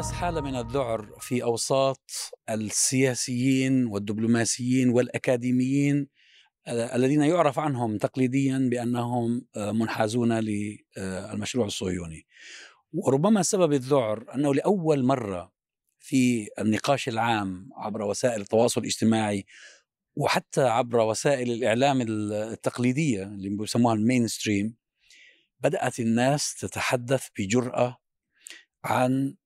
تلمس حالة من الذعر في أوساط السياسيين والدبلوماسيين والأكاديميين آه، الذين يعرف عنهم تقليديا بأنهم آه، منحازون للمشروع الصهيوني. وربما سبب الذعر أنه لأول مرة في النقاش العام عبر وسائل التواصل الاجتماعي وحتى عبر وسائل الإعلام التقليدية اللي بيسموها المين ستريم بدأت الناس تتحدث بجرأة عن آه،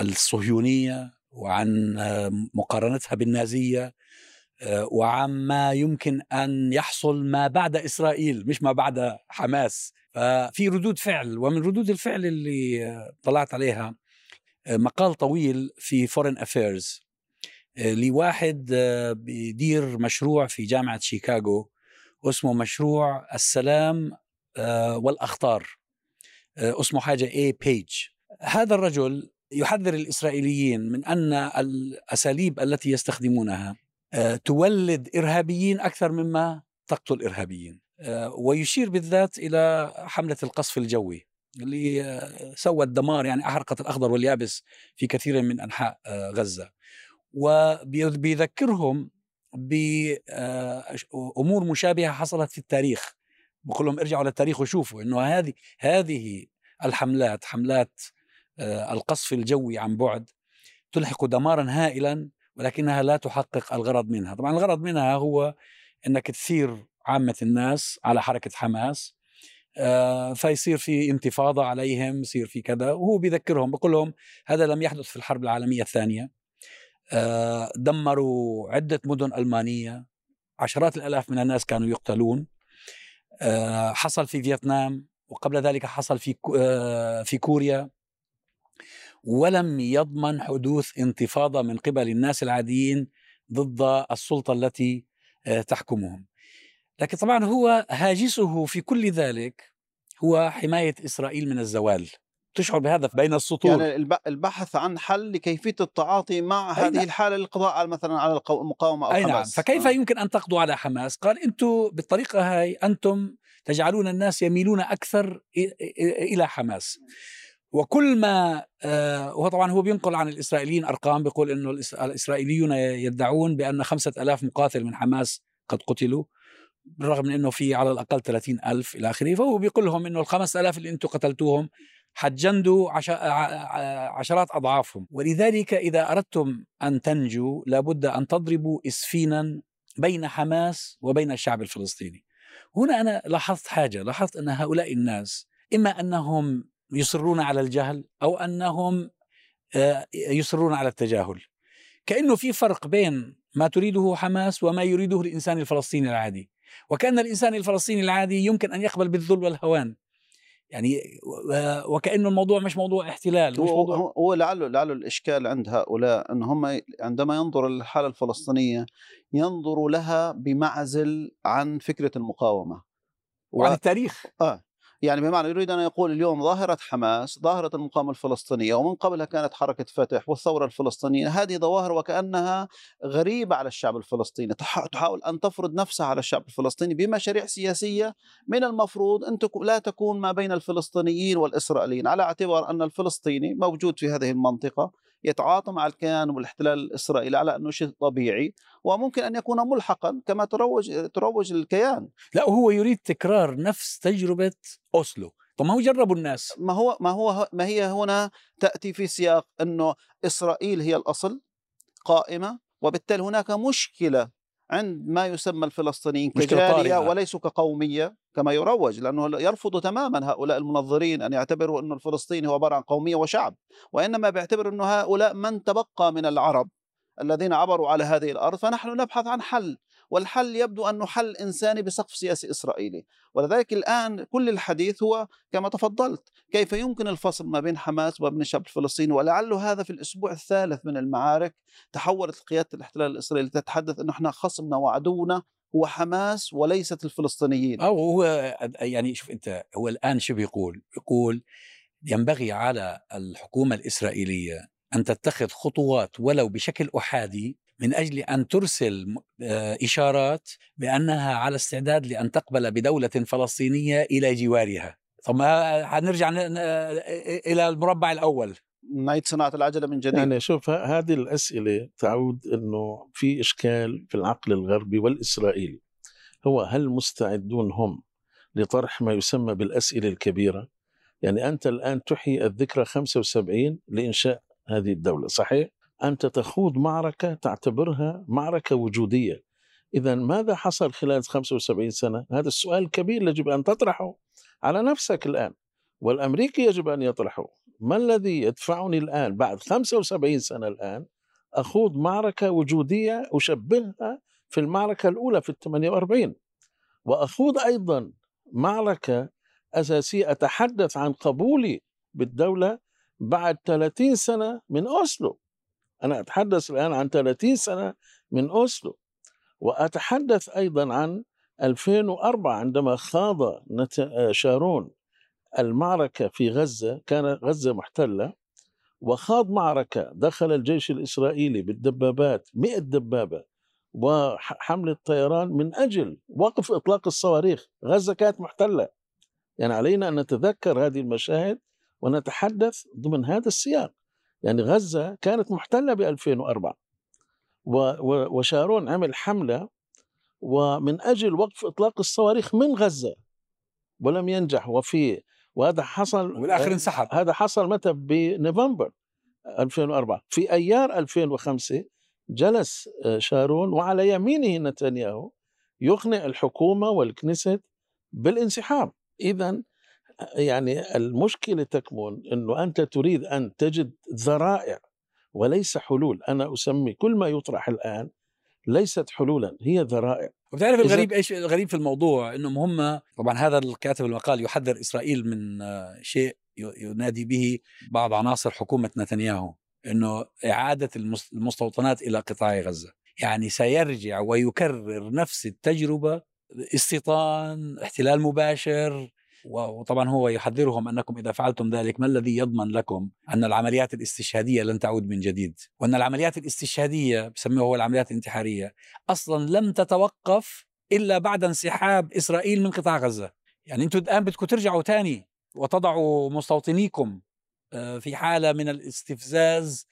الصهيونية وعن آه، مقارنتها بالنازية آه، وعن ما يمكن أن يحصل ما بعد إسرائيل مش ما بعد حماس. ففي ردود فعل ومن ردود الفعل اللي طلعت عليها مقال طويل في Foreign Affairs لواحد بيدير مشروع في جامعة شيكاغو اسمه مشروع السلام والأخطار اسمه حاجة اي بيج هذا الرجل يحذر الإسرائيليين من أن الأساليب التي يستخدمونها آه، تولد إرهابيين أكثر مما تقتل إرهابيين آه، ويشير بالذات إلى حملة القصف الجوي اللي آه، سوت دمار يعني أحرقت الأخضر واليابس في كثير من أنحاء غزة. وبيذكرهم بامور مشابهة حصلت في التاريخ. بقول لهم ارجعوا للتاريخ وشوفوا إنه هذه هذه الحملات حملات القصف الجوي عن بعد تلحق دمارا هائلا ولكنها لا تحقق الغرض منها. طبعا الغرض منها هو إنك تثير عامة الناس على حركة حماس آه، فيصير في انتفاضة عليهم يصير في كذا وهو بيذكرهم بقول لهم هذا لم يحدث في الحرب العالمية الثانية. آه، دمروا عدة مدن ألمانية عشرات الآلاف من الناس كانوا يقتلون. حصل في فيتنام وقبل ذلك حصل في في كوريا. ولم يضمن حدوث انتفاضة من قبل الناس العاديين ضد السلطة التي آه، تحكمهم. لكن طبعا هو هاجسه في كل ذلك هو حماية إسرائيل من الزوال. تشعر بهذا بين السطور يعني البحث عن حل لكيفية التعاطي مع هذه نعم. الحالة للقضاء مثلا على المقاومة أو أي نعم. حماس نعم فكيف آه. يمكن أن تقضوا على حماس؟ قال أنتم بالطريقة هاي أنتم تجعلون الناس يميلون أكثر إلى حماس. وكل ما آه وهو طبعا هو بينقل عن الإسرائيليين أرقام بيقول أنه الإسرائيليون يدعون بأن خمسة ألاف مقاتل من حماس قد قتلوا بالرغم من أنه في على الأقل 30 ألف إلى آخره. فهو بيقول لهم أنه الخمس ألاف اللي أنتم قتلتوهم حجندوا عشرات أضعافهم. ولذلك إذا أردتم أن تنجوا لابد أن تضربوا إسفينا بين حماس وبين الشعب الفلسطيني. هنا أنا لاحظت حاجة لاحظت أن هؤلاء الناس إما أنهم يصرون على الجهل أو أنهم آه، يصرون على التجاهل. كأنه في فرق بين ما تريده حماس وما يريده الإنسان الفلسطيني العادي. وكأن الإنسان الفلسطيني العادي يمكن أن يقبل بالذل والهوان. يعني وكأنه الموضوع مش موضوع احتلال مش موضوع هو لعله لعله الإشكال عند هؤلاء إن هم عندما ينظروا للحالة الفلسطينية ينظروا لها بمعزل عن فكرة المقاومة. وعن التاريخ. آه. يعني بمعنى يريد أن يقول اليوم ظاهرة حماس ظاهرة المقاومة الفلسطينية ومن قبلها كانت حركة فتح والثورة الفلسطينية هذه ظواهر وكأنها غريبة على الشعب الفلسطيني تحاول أن تفرض نفسها على الشعب الفلسطيني بمشاريع سياسية من المفروض أن لا تكون ما بين الفلسطينيين والإسرائيليين على اعتبار أن الفلسطيني موجود في هذه المنطقة. يتعاطى مع الكيان والاحتلال الإسرائيلي على أنه شيء طبيعي وممكن أن يكون ملحقا كما تروج تروج الكيان. لا هو يريد تكرار نفس تجربة أوسلو. طب ما هو جربوا الناس. ما هو ما هو ما هي هنا تأتي في سياق أنه إسرائيل هي الأصل قائمة وبالتالي هناك مشكلة عند ما يسمى الفلسطينيين كجالية وليسوا كقومية كما يروج لأنه يرفض تماما هؤلاء المنظرين أن يعتبروا أنه الفلسطيني هو عبارة عن قومية وشعب وإنما بيعتبر أنه هؤلاء من تبقى من العرب الذين عبروا على هذه الأرض فنحن نبحث عن حل. والحل يبدو أنه حل إنساني بسقف سياسي إسرائيلي. ولذلك الآن كل الحديث هو كما تفضلت كيف يمكن الفصل ما بين حماس وبين الشعب الفلسطيني؟ ولعل هذا في الأسبوع الثالث من المعارك تحولت قيادة الاحتلال الإسرائيلي تتحدث أنه إحنا خصمنا وعدونا هو حماس وليست الفلسطينيين. أو هو يعني شوف أنت هو الآن شو بيقول بيقول ينبغي على الحكومة الإسرائيلية أن تتخذ خطوات ولو بشكل أحادي من أجل أن ترسل آه، إشارات بأنها على استعداد لأن تقبل بدولة فلسطينية إلى جوارها. طب ما حنرجع إلى المربع الأول. نعيد صناعة العجلة من جديد. يعني شوف هذه الأسئلة تعود إنه في إشكال في العقل الغربي والإسرائيلي. هو هل مستعدون هم لطرح ما يسمى بالأسئلة الكبيرة؟ يعني أنت الآن تحيي الذكرى 75 لإنشاء هذه الدولة صحيح؟ أنت تخوض معركة تعتبرها معركة وجودية. إذا ماذا حصل خلال 75 سنة؟ هذا السؤال الكبير يجب أن تطرحه على نفسك الآن والأمريكي يجب أن يطرحه. ما الذي يدفعني الآن بعد 75 سنة الآن أخوض معركة وجودية أشبهها في المعركة الأولى في ال 48 وأخوض أيضا معركة أساسية أتحدث عن قبولي بالدولة بعد 30 سنة من أوسلو. أنا أتحدث الآن عن 30 سنة من أوسلو وأتحدث أيضا عن 2004 عندما خاض شارون المعركة في غزة كان غزة محتلة وخاض معركة دخل الجيش الإسرائيلي بالدبابات مئة دبابة وحمل الطيران من أجل وقف إطلاق الصواريخ. غزة كانت محتلة. يعني علينا أن نتذكر هذه المشاهد ونتحدث ضمن هذا السياق. يعني غزة كانت محتلة ب 2004 وشارون عمل حملة ومن أجل وقف إطلاق الصواريخ من غزة ولم ينجح. وفي وهذا حصل والاخر انسحب. هذا حصل متى؟ بنوفمبر 2004 في أيار 2005 جلس آه، شارون وعلى يمينه نتنياهو يقنع الحكومة والكنيست بالانسحاب. اذا يعني المشكلة تكمن إنه أنت تريد أن تجد ذرائع وليس حلول. أنا أسمي كل ما يطرح الآن ليست حلولا هي ذرائع. وبتعرف الغريب إيش؟ الغريب في الموضوع إنهم هم طبعا هذا الكاتب المقال يحذر إسرائيل من شيء ينادي به بعض عناصر حكومة نتنياهو إنه إعادة المستوطنات إلى قطاع غزة. يعني سيرجع ويكرر نفس التجربة استيطان احتلال مباشر وطبعا هو يحذرهم أنكم إذا فعلتم ذلك ما الذي يضمن لكم أن العمليات الاستشهادية لن تعود من جديد؟ وأن العمليات الاستشهادية بسموها هو العمليات الانتحارية أصلا لم تتوقف إلا بعد انسحاب إسرائيل من قطاع غزة. يعني أنتم الآن بدكم ترجعوا ثاني وتضعوا مستوطنيكم آه، في حالة من الاستفزاز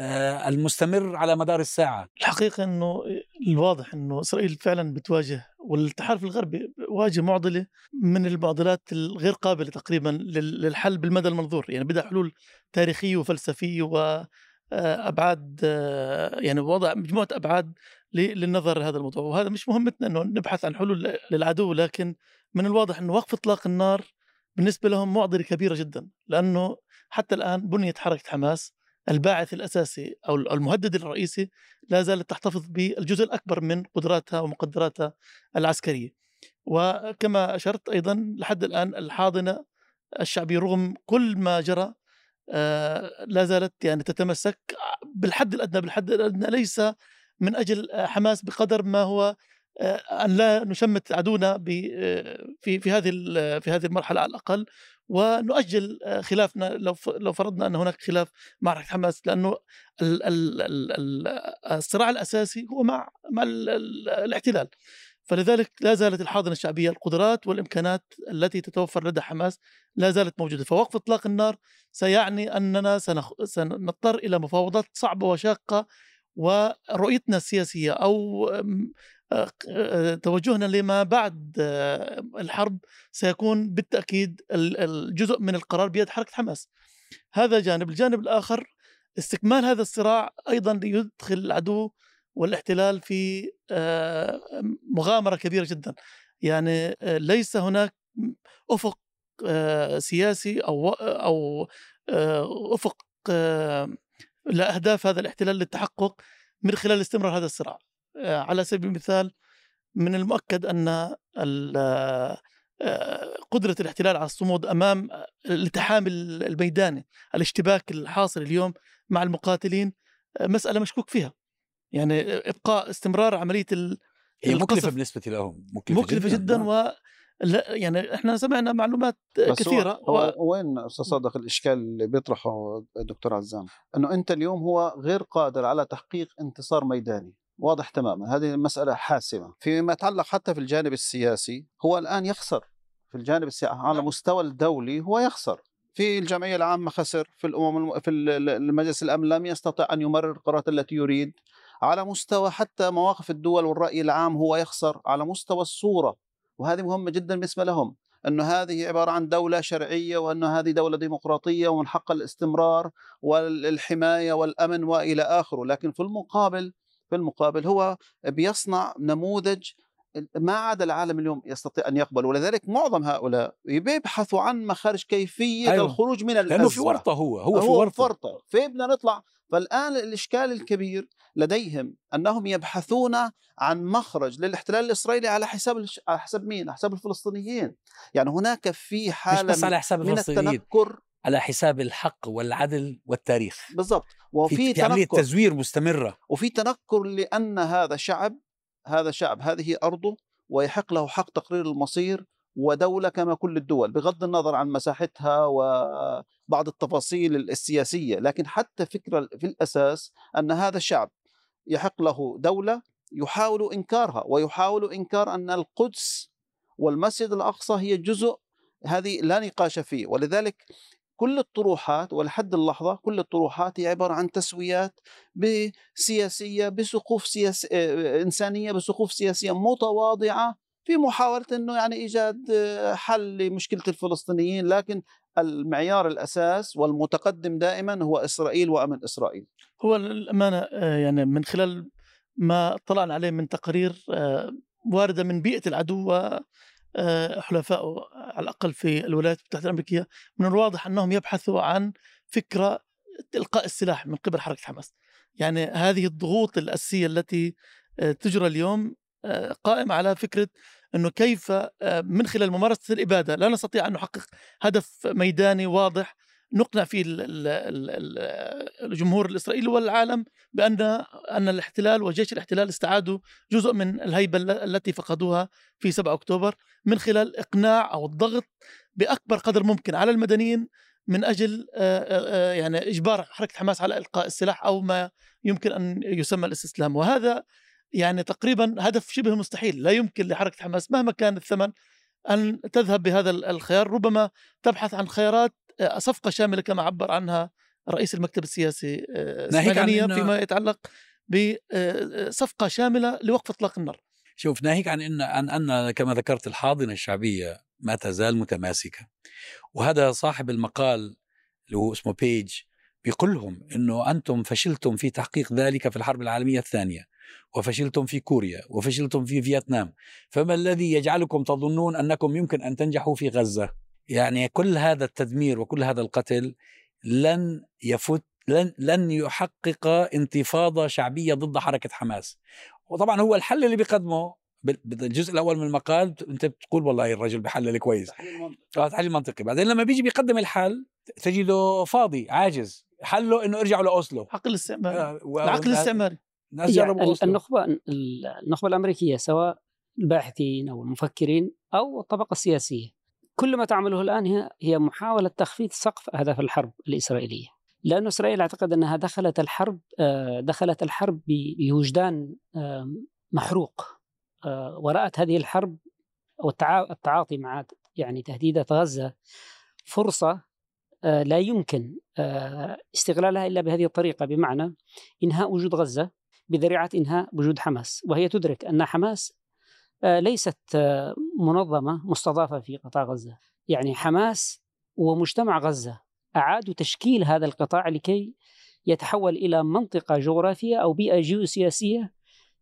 المستمر على مدار الساعة. الحقيقة أنه الواضح أنه إسرائيل فعلا بتواجه والتحالف الغربي واجه معضلة من المعضلات الغير قابلة تقريبا للحل بالمدى المنظور. يعني بدها حلول تاريخية وفلسفية وأبعاد آه، يعني وضع مجموعة أبعاد للنظر لهذا الموضوع. وهذا مش مهمتنا أنه نبحث عن حلول للعدو لكن من الواضح أنه وقف إطلاق النار بالنسبة لهم معضلة كبيرة جدا. لأنه حتى الآن بنيت حركة حماس الباعث الأساسي أو المهدد الرئيسي لا زالت تحتفظ بالجزء الأكبر من قدراتها ومقدراتها العسكرية. وكما أشرت أيضا لحد الآن الحاضنة الشعبيه رغم كل ما جرى آه، لا زالت يعني تتمسك بالحد الأدنى بالحد الأدنى ليس من أجل حماس بقدر ما هو آه، أن لا نشمت عدونا آه، في في هذه في هذه المرحلة على الأقل ونؤجل آه، خلافنا لو لو فرضنا أن هناك خلاف مع حماس لأنه الصراع الأساسي هو مع مع الاحتلال فلذلك لا زالت الحاضنة الشعبية القدرات والإمكانات التي تتوفر لدى حماس لا زالت موجودة. فوقف إطلاق النار سيعني أننا سنخ... سنضطر إلى مفاوضات صعبة وشاقة ورؤيتنا السياسية أو توجهنا لما بعد الحرب سيكون بالتأكيد الجزء من القرار بيد حركة حماس. هذا جانب، الجانب الآخر استكمال هذا الصراع أيضا يدخل العدو والاحتلال في مغامرة كبيرة جدا. يعني ليس هناك أفق سياسي أو أو أفق لأهداف هذا الاحتلال للتحقق من خلال استمرار هذا الصراع. آه، على سبيل المثال من المؤكد أن آه، قدرة الاحتلال على الصمود أمام الالتحام الميداني الاشتباك الحاصل اليوم مع المقاتلين آه، مسألة مشكوك فيها. يعني إبقاء استمرار عملية هي مكلفة بالنسبة لهم مكلفة, مكلفة جدا, جدا نعم. و لا يعني إحنا سمعنا معلومات كثيرة هو, هو وين أستاذ صادق الإشكال اللي بيطرحه الدكتور عزام؟ أنه أنت اليوم هو غير قادر على تحقيق انتصار ميداني. واضح تماما. هذه مسألة حاسمة. فيما يتعلق حتى في الجانب السياسي هو الآن يخسر. في الجانب السياسي على مستوى الدولي هو يخسر. في الجمعية العامة خسر في الأمم في المجلس الأمن لم يستطع أن يمرر القرارات التي يريد. على مستوى حتى مواقف الدول والرأي العام هو يخسر. على مستوى الصورة وهذه مهمة جدا بالنسبة لهم أن هذه عبارة عن دولة شرعية وأن هذه دولة ديمقراطية ومن حق الاستمرار والحماية والأمن وإلى آخره. لكن في المقابل في المقابل هو بيصنع نموذج ما عاد العالم اليوم يستطيع أن يقبل ولذلك معظم هؤلاء بيبحثوا عن مخارج كيفية أيوه. الخروج من الازمه لأنه في ورطة هو هو, في ورطة, ورطة. فين بدنا نطلع فالآن الإشكال الكبير لديهم أنهم يبحثون عن مخرج للاحتلال الإسرائيلي على حساب على حساب مين؟ على حساب الفلسطينيين يعني هناك في حالة مش بس على حساب من التنكر على حساب الحق والعدل والتاريخ. بالضبط. وفي في عمليه تزوير مستمرة. وفي تنكر لأن هذا شعب هذا شعب هذه أرضه ويحق له حق تقرير المصير ودولة كما كل الدول بغض النظر عن مساحتها وبعض التفاصيل السياسية. لكن حتى فكرة في الأساس أن هذا الشعب يحق له دولة يحاول إنكارها ويحاول إنكار أن القدس والمسجد الأقصى هي جزء هذه لا نقاش فيه. ولذلك كل الطروحات ولحد اللحظة كل الطروحات هي عبارة عن تسويات بسياسية بسقوف سياس إنسانية بسقوف سياسية متواضعة في محاولة أنه يعني إيجاد حل لمشكلة الفلسطينيين. لكن المعيار الأساس والمتقدم دائما هو إسرائيل وأمن إسرائيل. هو الأمانة يعني من خلال ما طلعنا عليه من تقارير واردة من بيئة العدو آه، حلفائه على الأقل في الولايات المتحدة الأمريكية من الواضح أنهم يبحثوا عن فكرة إلقاء السلاح من قبل حركة حماس. يعني هذه الضغوط الأساسية التي آه، تجرى اليوم آه، قائمة على فكرة أنه كيف من خلال ممارسة الإبادة لا نستطيع أن نحقق هدف ميداني واضح نقنع فيه الجمهور الإسرائيلي والعالم بأن أن الاحتلال وجيش الاحتلال استعادوا جزء من الهيبة التي فقدوها في 7 أكتوبر من خلال إقناع أو الضغط بأكبر قدر ممكن على المدنيين من أجل يعني إجبار حركة حماس على إلقاء السلاح أو ما يمكن أن يسمى الاستسلام. وهذا يعني تقريبا هدف شبه مستحيل. لا يمكن لحركة حماس مهما كان الثمن أن تذهب بهذا الخيار. ربما تبحث عن خيارات صفقة شاملة كما عبر عنها رئيس المكتب السياسي اسماعيليه آه، فيما يتعلق بصفقه آه، شاملة لوقف إطلاق النار. شوف ناهيك عن إن عن أن كما ذكرت الحاضنة الشعبية ما تزال متماسكة. وهذا صاحب المقال اللي هو اسمه بيج بيقول لهم إنه أنتم فشلتم في تحقيق ذلك في الحرب العالمية الثانية وفشلتم في كوريا وفشلتم في فيتنام فما الذي يجعلكم تظنون أنكم يمكن أن تنجحوا في غزة يعني كل هذا التدمير وكل هذا القتل لن يفت لن لن يحقق انتفاضة شعبية ضد حركة حماس. وطبعا هو الحل اللي بيقدمه بالجزء الأول من المقال أنت بتقول والله الرجل بحلل كويس. تحليل منطقي. بعدين لما بيجي بيقدم الحل تجده فاضي عاجز. حله إنه ارجعوا لأوسلو. عقل الاستعماري آه العقل الاستعماري الناس يعني النخبة النخبة الأمريكية سواء الباحثين أو المفكرين أو الطبقة السياسية كل ما تعمله الآن هي محاولة تخفيض سقف أهداف الحرب الإسرائيلية. لأن إسرائيل أعتقد أنها دخلت الحرب آه، دخلت الحرب بوجدان محروق. آه، ورأت هذه الحرب والتعاطي مع يعني تهديدات غزة فرصة آه، لا يمكن استغلالها إلا بهذه الطريقة. بمعنى إنهاء وجود غزة بذريعة إنهاء وجود حماس. وهي تدرك أن حماس ليست آه، منظمة مستضافة في قطاع غزة. يعني حماس ومجتمع غزة أعادوا تشكيل هذا القطاع لكي يتحول إلى منطقة جغرافية أو بيئة جيوسياسية.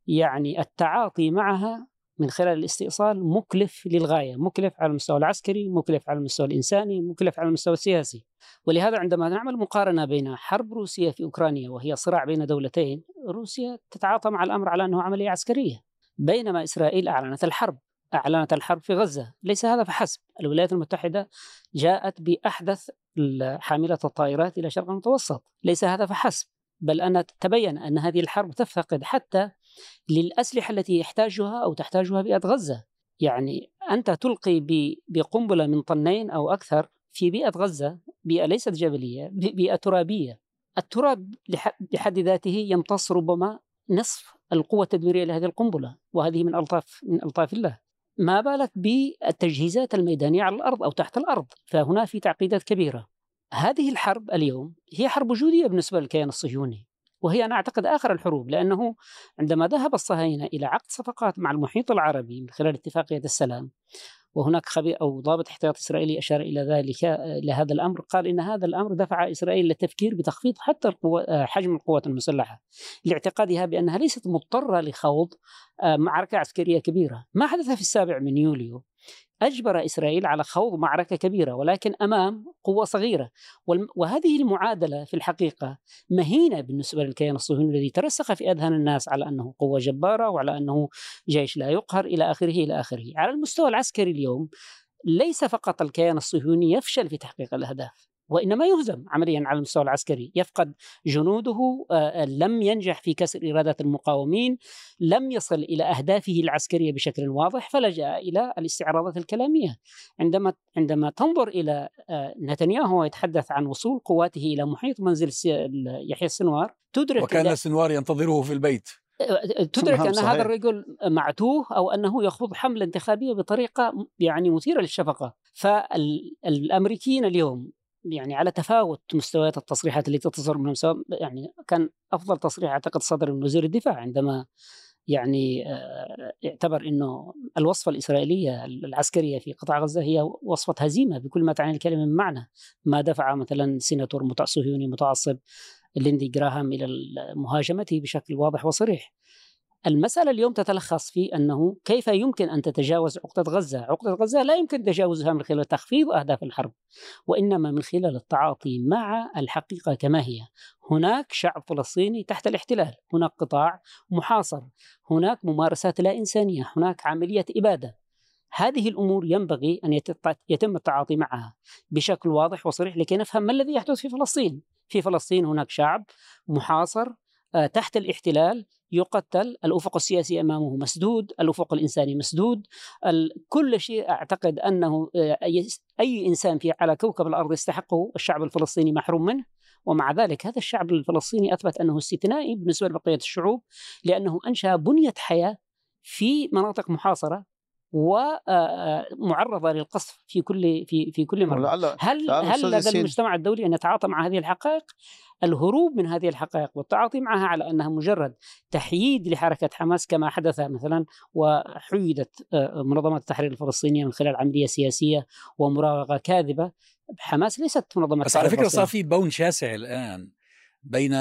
يعني التعاطي معها من خلال الاستئصال مكلف للغاية مكلف على المستوى العسكري مكلف على المستوى الإنساني مكلف على المستوى السياسي. ولهذا عندما نعمل مقارنة بين حرب روسيا في أوكرانيا وهي صراع بين دولتين روسيا تتعاطى مع الأمر على أنه عملية عسكرية. بينما إسرائيل أعلنت الحرب أعلنت الحرب في غزة. ليس هذا فحسب. الولايات المتحدة جاءت بأحدث حاملة الطائرات إلى الشرق المتوسط. ليس هذا فحسب بل أن تبين أن هذه الحرب تفتقد حتى للأسلحة التي يحتاجها أو تحتاجها بيئة غزة. يعني أنت تلقي بقنبلة من طنين أو أكثر في بيئة غزة بيئة ليست جبلية بيئة ترابية. التراب بحد ذاته يمتص ربما نصف القوة التدميرية لهذه القنبلة وهذه من ألطاف من ألطاف الله. ما بالك بالتجهيزات الميدانية على الأرض أو تحت الأرض؟ فهنا في تعقيدات كبيرة. هذه الحرب اليوم هي حرب وجودية بالنسبة للكيان الصهيوني وهي أنا أعتقد آخر الحروب لأنه عندما ذهب الصهاينة إلى عقد صفقات مع المحيط العربي من خلال اتفاقية السلام وهناك خبير أو ضابط احتياط إسرائيلي أشار إلى ذلك لهذا الأمر قال إن هذا الأمر دفع إسرائيل للتفكير بتخفيض حتى القوة حجم القوات المسلحة لاعتقادها بأنها ليست مضطرة لخوض معركة عسكرية كبيرة، ما حدث في السابع من يوليو؟ أجبر إسرائيل على خوض معركة كبيرة ولكن أمام قوة صغيرة. وهذه المعادلة في الحقيقة مهينة بالنسبة للكيان الصهيوني الذي ترسخ في أذهان الناس على أنه قوة جبارة وعلى أنه جيش لا يقهر إلى آخره إلى آخره. على المستوى العسكري اليوم ليس فقط الكيان الصهيوني يفشل في تحقيق الأهداف. وإنما يهزم عمليا على المستوى العسكري، يفقد جنوده، لم ينجح في كسر اراده المقاومين، لم يصل إلى أهدافه العسكرية بشكل واضح فلجأ إلى الاستعراضات الكلامية. عندما عندما تنظر إلى نتنياهو يتحدث عن وصول قواته إلى محيط منزل يحيى السنوار تدرك وكان السنوار ينتظره في البيت تدرك أن صحيح. هذا الرجل معتوه أو أنه يخوض حملة انتخابية بطريقة يعني مثيرة للشفقة، فالامريكيين اليوم يعني على تفاوت مستويات التصريحات التي تصدر منهم سواء يعني كان أفضل تصريح أعتقد صدر من وزير الدفاع عندما يعني اعتبر إنه الوصفة الإسرائيلية العسكرية في قطاع غزة هي وصفة هزيمة بكل ما تعني الكلمة من معنى. ما دفع مثلا سيناتور صهيوني متعصب ليندي جراهام إلى مهاجمته بشكل واضح وصريح. المسألة اليوم تتلخص في أنه كيف يمكن أن تتجاوز عقدة غزة؟ عقدة غزة لا يمكن تجاوزها من خلال تخفيض أهداف الحرب وإنما من خلال التعاطي مع الحقيقة كما هي. هناك شعب فلسطيني تحت الاحتلال هناك قطاع محاصر هناك ممارسات لا إنسانية هناك عملية إبادة. هذه الأمور ينبغي أن يتم التعاطي معها بشكل واضح وصريح لكي نفهم ما الذي يحدث في فلسطين. في فلسطين هناك شعب محاصر آه، تحت الاحتلال يقتل الأفق السياسي أمامه مسدود الأفق الإنساني مسدود كل شيء أعتقد أنه آه، أي إنسان في على كوكب الأرض يستحقه الشعب الفلسطيني محروم منه. ومع ذلك هذا الشعب الفلسطيني أثبت أنه استثنائي بالنسبة لبقية الشعوب لأنه أنشأ بنية حياة في مناطق محاصرة ومعرضه للقصف في كل في في كل مرة. هل هل لدى المجتمع الدولي أن يتعاطى مع هذه الحقائق؟ الهروب من هذه الحقائق والتعاطي معها على أنها مجرد تحييد لحركة حماس كما حدث مثلا وحيدت منظمة التحرير الفلسطينية من خلال عملية سياسية ومراوغة كاذبة. حماس ليست منظمة بس على فكرة صار في بون شاسع الآن بين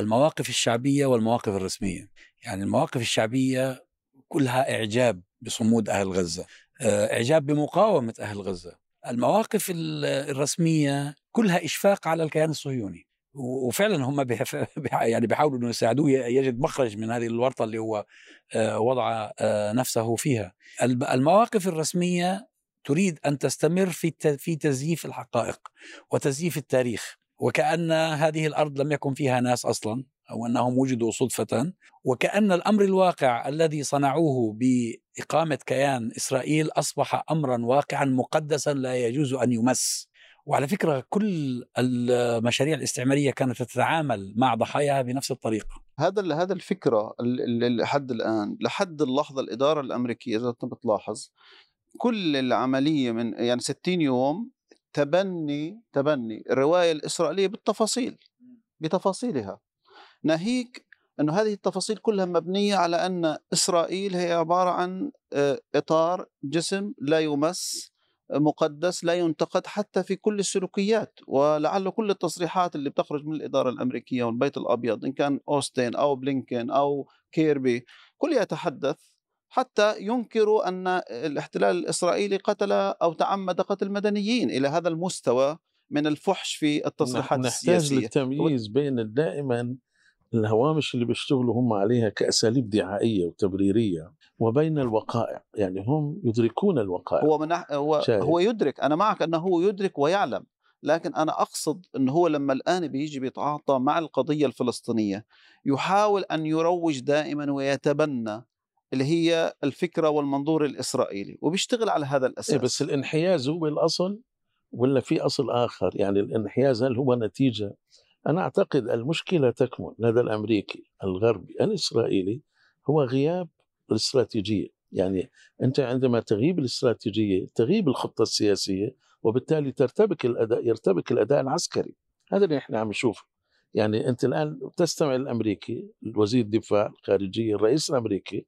المواقف الشعبية والمواقف الرسمية. يعني المواقف الشعبية كلها إعجاب بصمود أهل غزة إعجاب بمقاومة أهل غزة المواقف الرسمية كلها إشفاق على الكيان الصهيوني وفعلا هم. يعني بيحاولوا إنه يساعدوه يجد مخرج من هذه الورطة اللي هو وضع نفسه فيها. المواقف الرسمية تريد أن تستمر في في تزييف الحقائق وتزييف التاريخ وكأن هذه الأرض لم يكن فيها ناس أصلا أو أنهم وجدوا صدفة وكأن الأمر الواقع الذي صنعوه بإقامة كيان إسرائيل أصبح امرا واقعا مقدسا لا يجوز أن يمس. وعلى فكرة كل المشاريع الاستعمارية كانت تتعامل مع ضحاياها بنفس الطريقة. هذا هذا الفكرة لحد الآن لحد اللحظة الإدارة الأمريكية إذا انت بتلاحظ كل العملية من يعني 60 يوم تبني تبني الرواية الإسرائيلية بالتفاصيل بتفاصيلها. ناهيك انه هذه التفاصيل كلها مبنية على أن إسرائيل هي عبارة عن آه، إطار جسم لا يمس مقدس لا ينتقد حتى في كل السلوكيات ولعل كل التصريحات اللي بتخرج من الإدارة الأمريكية والبيت الأبيض إن كان أوستين أو بلينكين أو كيربي كل يتحدث حتى ينكروا أن الاحتلال الإسرائيلي قتل أو تعمد قتل مدنيين إلى هذا المستوى من الفحش في التصريحات نحتاج السياسية. نحتاج للتمييز بين دائما الهوامش اللي بيشتغلوا هم عليها كأساليب دعائية وتبريرية وبين الوقائع يعني هم يدركون الوقائع. هو من هو, هو يدرك أنا معك أنه هو يدرك ويعلم لكن أنا أقصد أنه هو لما الآن بيجي بيتعاطى مع القضية الفلسطينية يحاول أن يروج دائما ويتبنى اللي هي الفكرة والمنظور الإسرائيلي وبيشتغل على هذا الأساس. إيه بس الانحياز هو الأصل ولا في أصل آخر؟ يعني الانحياز هل هو نتيجة أنا أعتقد المشكلة تكمن. لدى الأمريكي الغربي الإسرائيلي هو غياب الاستراتيجية. يعني أنت عندما تغيب الاستراتيجية تغيب الخطة السياسية وبالتالي ترتبك الأداء يرتبك الأداء العسكري. هذا اللي إحنا عم نشوفه. يعني أنت الآن تستمع الأمريكي وزير الدفاع الخارجية الرئيس الأمريكي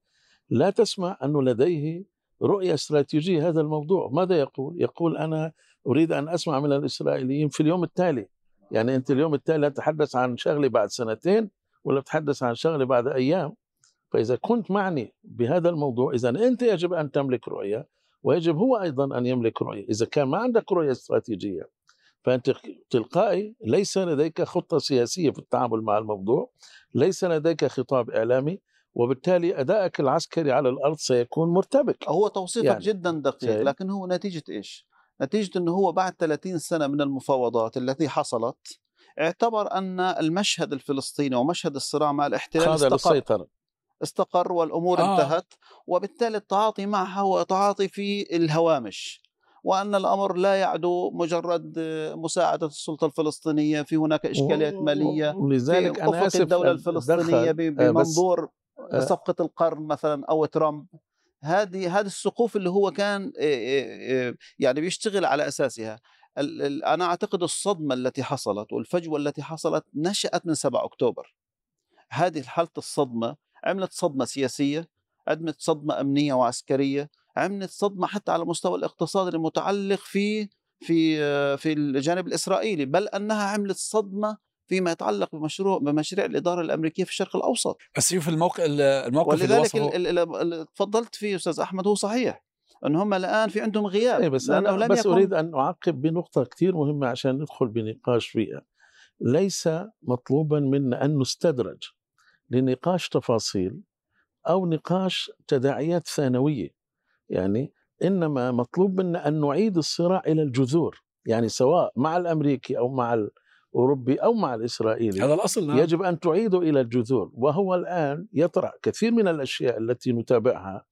لا تسمع أنه لديه رؤية استراتيجية هذا الموضوع. ماذا يقول؟ يقول أنا أريد أن أسمع من الإسرائيليين في اليوم التالي. يعني أنت اليوم التالي تتحدث عن شغله بعد سنتين ولا تتحدث عن شغله بعد أيام. فإذا كنت معني بهذا الموضوع إذا أنت يجب أن تملك رؤية ويجب هو أيضا أن يملك رؤية. إذا كان ما عندك رؤية استراتيجية فأنت تلقائي ليس لديك خطة سياسية في التعامل مع الموضوع ليس لديك خطاب إعلامي وبالتالي أدائك العسكري على الأرض سيكون مرتبك. هو توصيفك يعني جدا دقيق لكن هو نتيجة إيش؟ نتيجة إنه هو بعد 30 سنة من المفاوضات التي حصلت اعتبر أن المشهد الفلسطيني ومشهد الصراع مع الاحتلال استقر السيطرة. استقر والأمور آه. انتهت وبالتالي التعاطي معها هو تعاطي في الهوامش وأن الأمر لا يعدو مجرد مساعدة السلطة الفلسطينية في هناك إشكاليات مالية ولذلك في أفق الدولة الفلسطينية آه، بمنظور آه. صفقة القرن مثلا أو ترامب هذه هذه السقوف اللي هو كان يعني بيشتغل على أساسها. أنا أعتقد الصدمة التي حصلت والفجوة التي حصلت نشأت من 7 أكتوبر. هذه حالة الصدمة عملت صدمة سياسية عملت صدمة أمنية وعسكرية عملت صدمة حتى على المستوى الاقتصادي المتعلق في في في الجانب الإسرائيلي بل أنها عملت صدمة فيما يتعلق بمشروع بمشاريع الإدارة الأمريكية في الشرق الأوسط. بس شوف الموقع الموقف ولذلك اللي تفضلت فيه أستاذ أحمد هو صحيح إن هم الآن في عندهم غياب أي بس أنا لم بس يكن... أريد أن أعقب بنقطة كثير مهمة عشان ندخل بنقاش فيها. ليس مطلوبا منا أن نستدرج لنقاش تفاصيل أو نقاش تداعيات ثانوية. يعني إنما مطلوب منا أن نعيد الصراع إلى الجذور. يعني سواء مع الأمريكي أو مع الاوروبي أو مع الإسرائيلي هذا الأصل نعم. يجب أن تعيده إلى الجذور. وهو الآن يطرح كثير من الأشياء التي نتابعها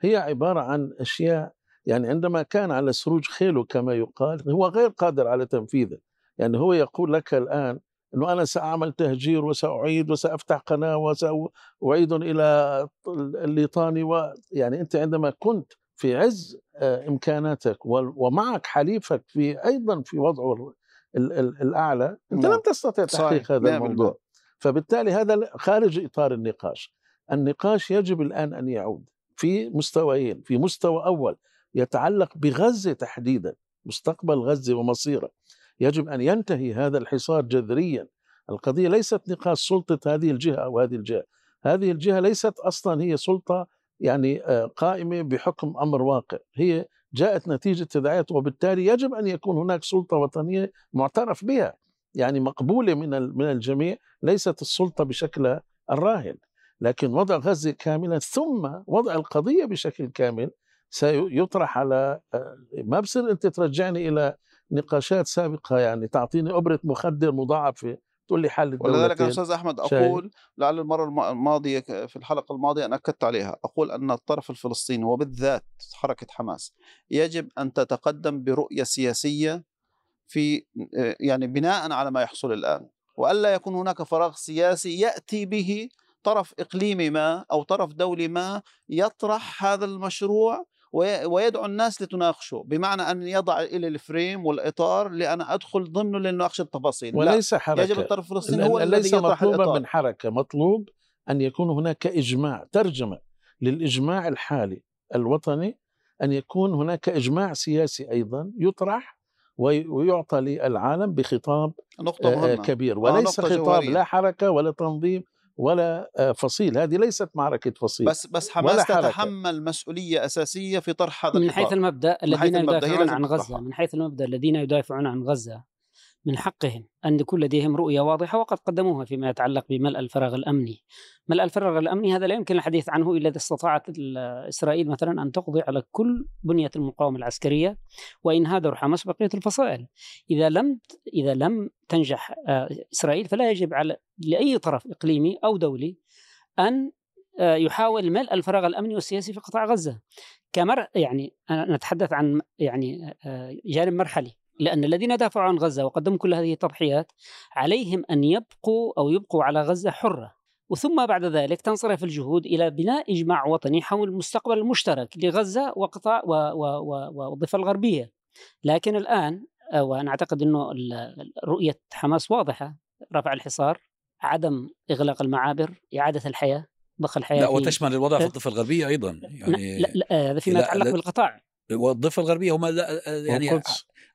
هي عبارة عن أشياء يعني عندما كان على سروج خيله كما يقال هو غير قادر على تنفيذه. يعني هو يقول لك الآن إنه أنا سأعمل تهجير وسأعيد وسأفتح قناة وسأعيد إلى الليطاني ويعني أنت عندما كنت في عز آه، إمكاناتك ومعك حليفك في أيضا في وضعه الأعلى أنت نعم. لم تستطع تحقيق هذا نعم الموضوع. فبالتالي هذا خارج إطار النقاش. النقاش يجب الآن أن يعود في مستويين في مستوى أول يتعلق بغزه تحديدا مستقبل غزه ومصيره. يجب أن ينتهي هذا الحصار جذريا. القضية ليست نقاش سلطة هذه الجهة أو هذه الجهة. هذه الجهة ليست أصلا هي سلطة يعني آه، قائمة بحكم أمر واقع. هي جاءت نتيجة تداعيات وبالتالي يجب أن يكون هناك سلطة وطنية معترف بها يعني مقبولة من من الجميع ليست السلطة بشكلها الراهن. لكن وضع غزة كاملا ثم وضع القضية بشكل كامل سيطرح على آه، ما بصير أنت ترجعني إلى نقاشات سابقة يعني تعطيني أبرة مخدر مضاعفه تقول لي حل ولذلك يا أستاذ أحمد أقول لعل المرة الماضية في الحلقة الماضية أنا أكدت عليها. أقول أن الطرف الفلسطيني وبالذات حركة حماس يجب أن تتقدم برؤية سياسية في يعني بناء على ما يحصل الآن. وألا يكون هناك فراغ سياسي يأتي به طرف إقليمي ما أو طرف دولي ما يطرح هذا المشروع ويدعو الناس لتناقشه بمعنى أن يضع إلى الفريم والإطار لأنا أدخل ضمنه لأناقش التفاصيل وليس حركة يجب الطرف الفلسطيني هو الذي يطرح مطلوبا الإطار. من حركة مطلوب أن يكون هناك إجماع ترجمة للإجماع الحالي الوطني أن يكون هناك إجماع سياسي أيضا يطرح ويعطى للعالم بخطاب نقطة مهمة. كبير وليس خطاب جوارية. لا حركة ولا تنظيم ولا آه، فصيل. هذه ليست معركة فصيل بس بس حماس تتحمل مسؤولية أساسية في طرح هذا من حيث المبدأ الذين يدافعون عن غزة من حيث المبدأ الذين يدافعون عن غزة. من حقهم أن يكون لديهم رؤية واضحة وقد قدموها فيما يتعلق بملء الفراغ الأمني. ملء الفراغ الأمني هذا لا يمكن الحديث عنه إلا إذا استطاعت إسرائيل مثلا أن تقضي على كل بنية المقاومة العسكرية وإن هذا حماس بقية الفصائل. إذا لم إذا لم تنجح آه، إسرائيل فلا يجب على لأي طرف إقليمي أو دولي أن آه، يحاول ملء الفراغ الأمني والسياسي في قطاع غزة. كمر يعني نتحدث عن يعني آه، جانب مرحلي. لأن الذين دافعوا عن غزة وقدموا كل هذه التضحيات عليهم أن يبقوا أو يبقوا على غزة حرة. وثم بعد ذلك تنصرف الجهود إلى بناء إجماع وطني حول المستقبل المشترك لغزة وقطاع والضفة الغربية. لكن الآن وأنا أعتقد إنه رؤية حماس واضحة. رفع الحصار عدم إغلاق المعابر إعادة الحياة ضخ الحياة لا وتشمل الوضع في الضفة الغربية أيضا. يعني لا لا هذا فيما يتعلق بالقطاع. والضفة الغربية هم يعني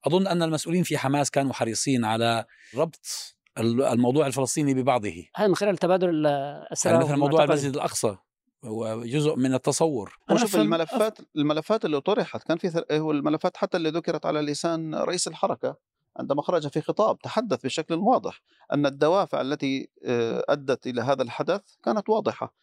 أظن أن المسؤولين في حماس كانوا حريصين على ربط الموضوع الفلسطيني ببعضه. هذا من خلال تبادل الاسرى يعني مثل موضوع المسجد الأقصى هو جزء من التصور. وشوف الملفات الملفات اللي طرحت كان في هو الملفات حتى اللي ذكرت على لسان رئيس الحركة عندما خرج في خطاب تحدث بشكل واضح أن الدوافع التي آه، أدت إلى هذا الحدث كانت واضحة.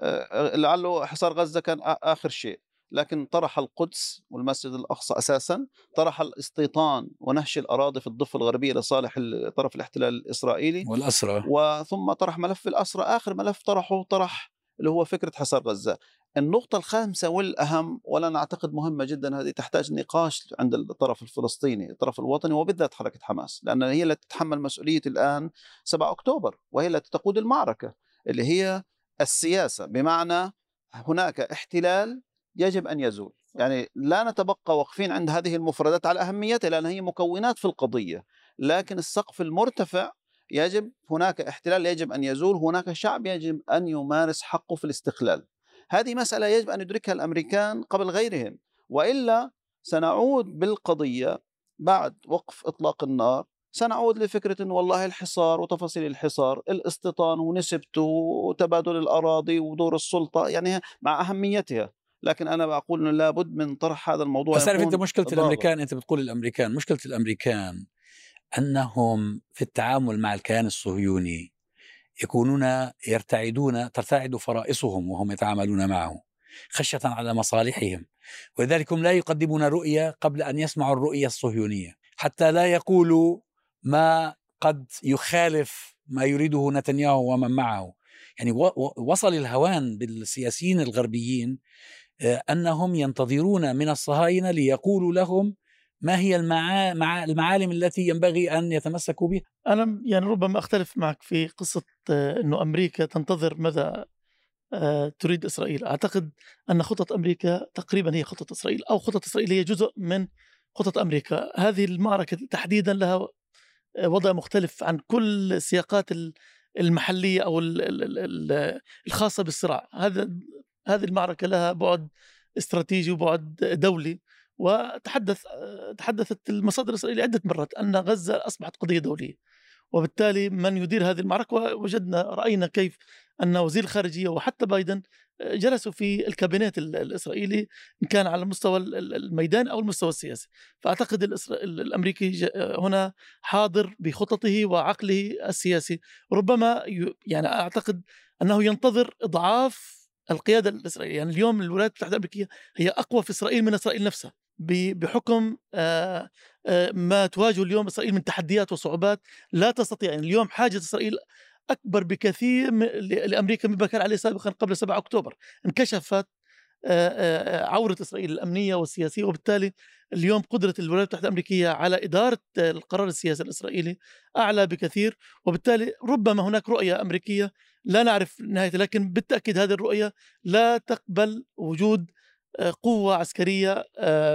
آه، لعله حصار غزة كان آخر شيء. لكن طرح القدس والمسجد الأقصى أساسا طرح الاستيطان ونهش الأراضي في الضفة الغربية لصالح طرف الاحتلال الإسرائيلي. والأسرى. وثم طرح ملف الأسرى. آخر ملف طرحه طرح اللي هو فكرة حصار غزة. النقطة الخامسة والأهم ولا نعتقد مهمة جدا هذه تحتاج نقاش عند الطرف الفلسطيني، الطرف الوطني وبالذات حركة حماس، لأن هي التي تتحمل مسؤولية الآن 7 أكتوبر وهي التي تقود المعركة اللي هي السياسة. بمعنى هناك احتلال يجب أن يزول. يعني لا نتبقى واقفين عند هذه المفردات على أهميتها لأن هي مكونات في القضية. لكن السقف المرتفع يجب هناك احتلال يجب أن يزول هناك شعب يجب أن يمارس حقه في الاستقلال. هذه مسألة يجب أن يدركها الأمريكان قبل غيرهم. وإلا سنعود بالقضية بعد وقف إطلاق النار. سنعود لفكرة إن والله الحصار وتفاصيل الحصار الاستيطان ونسبته وتبادل الأراضي ودور السلطة يعني مع أهميتها. لكن أنا بقول إنه لابد من طرح هذا الموضوع بس أنت مشكلة ضاغط. الأمريكان أنت بتقول الأمريكان مشكلة الأمريكان أنهم في التعامل مع الكيان الصهيوني يكونون يرتعدون ترتعد فرائصهم وهم يتعاملون معه خشية على مصالحهم. ولذلك هم لا يقدمون رؤية قبل أن يسمعوا الرؤية الصهيونية. حتى لا يقولوا ما قد يخالف ما يريده نتنياهو ومن معه. يعني وصل الهوان بالسياسيين الغربيين أنهم ينتظرون من الصهاينة ليقولوا لهم ما هي المعالم التي ينبغي أن يتمسكوا بها؟ أنا يعني ربما أختلف معك في قصة آه، إنه أمريكا تنتظر ماذا آه، تريد إسرائيل، أعتقد أن خطط أمريكا تقريبا هي خطط إسرائيل أو خطط اسرائيل هي جزء من خطط أمريكا، هذه المعركة تحديدا لها وضع مختلف عن كل السياقات المحلية أو الخاصة بالصراع، هذا هذه المعركة لها بعد استراتيجي وبعد دولي وتحدث تحدثت المصادر الإسرائيلية عدة مرات أن غزة أصبحت قضية دولية. وبالتالي من يدير هذه المعركة وجدنا رأينا كيف أن وزير الخارجية وحتى بايدن جلسوا في الكابينات الإسرائيلي إن كان على المستوى الميدان أو المستوى السياسي. فأعتقد الأمريكي هنا حاضر بخططه وعقله السياسي. ربما يعني أعتقد أنه ينتظر إضعاف القيادة الإسرائيلية. يعني اليوم الولايات المتحدة الأمريكية هي أقوى في إسرائيل من إسرائيل نفسها بحكم ما تواجه اليوم إسرائيل من تحديات وصعوبات لا تستطيع. يعني اليوم حاجة إسرائيل أكبر بكثير لأمريكا مما كان عليه سابقا قبل 7 أكتوبر انكشفت عورة إسرائيل الأمنية والسياسية وبالتالي اليوم قدرة الولايات المتحدة الأمريكية على إدارة القرار السياسي الإسرائيلي أعلى بكثير وبالتالي ربما هناك رؤية أمريكية لا نعرف نهايتها لكن بالتأكيد هذه الرؤية لا تقبل وجود قوة عسكرية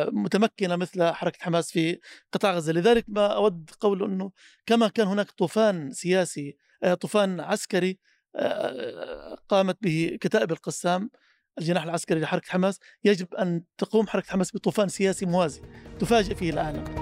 متمكنة مثل حركة حماس في قطاع غزة. لذلك ما أود قول أنه كما كان هناك طوفان سياسي طوفان عسكري قامت به كتائب القسام الجناح العسكري لحركة حماس يجب أن تقوم حركة حماس بطوفان سياسي موازي تفاجئ فيه العالم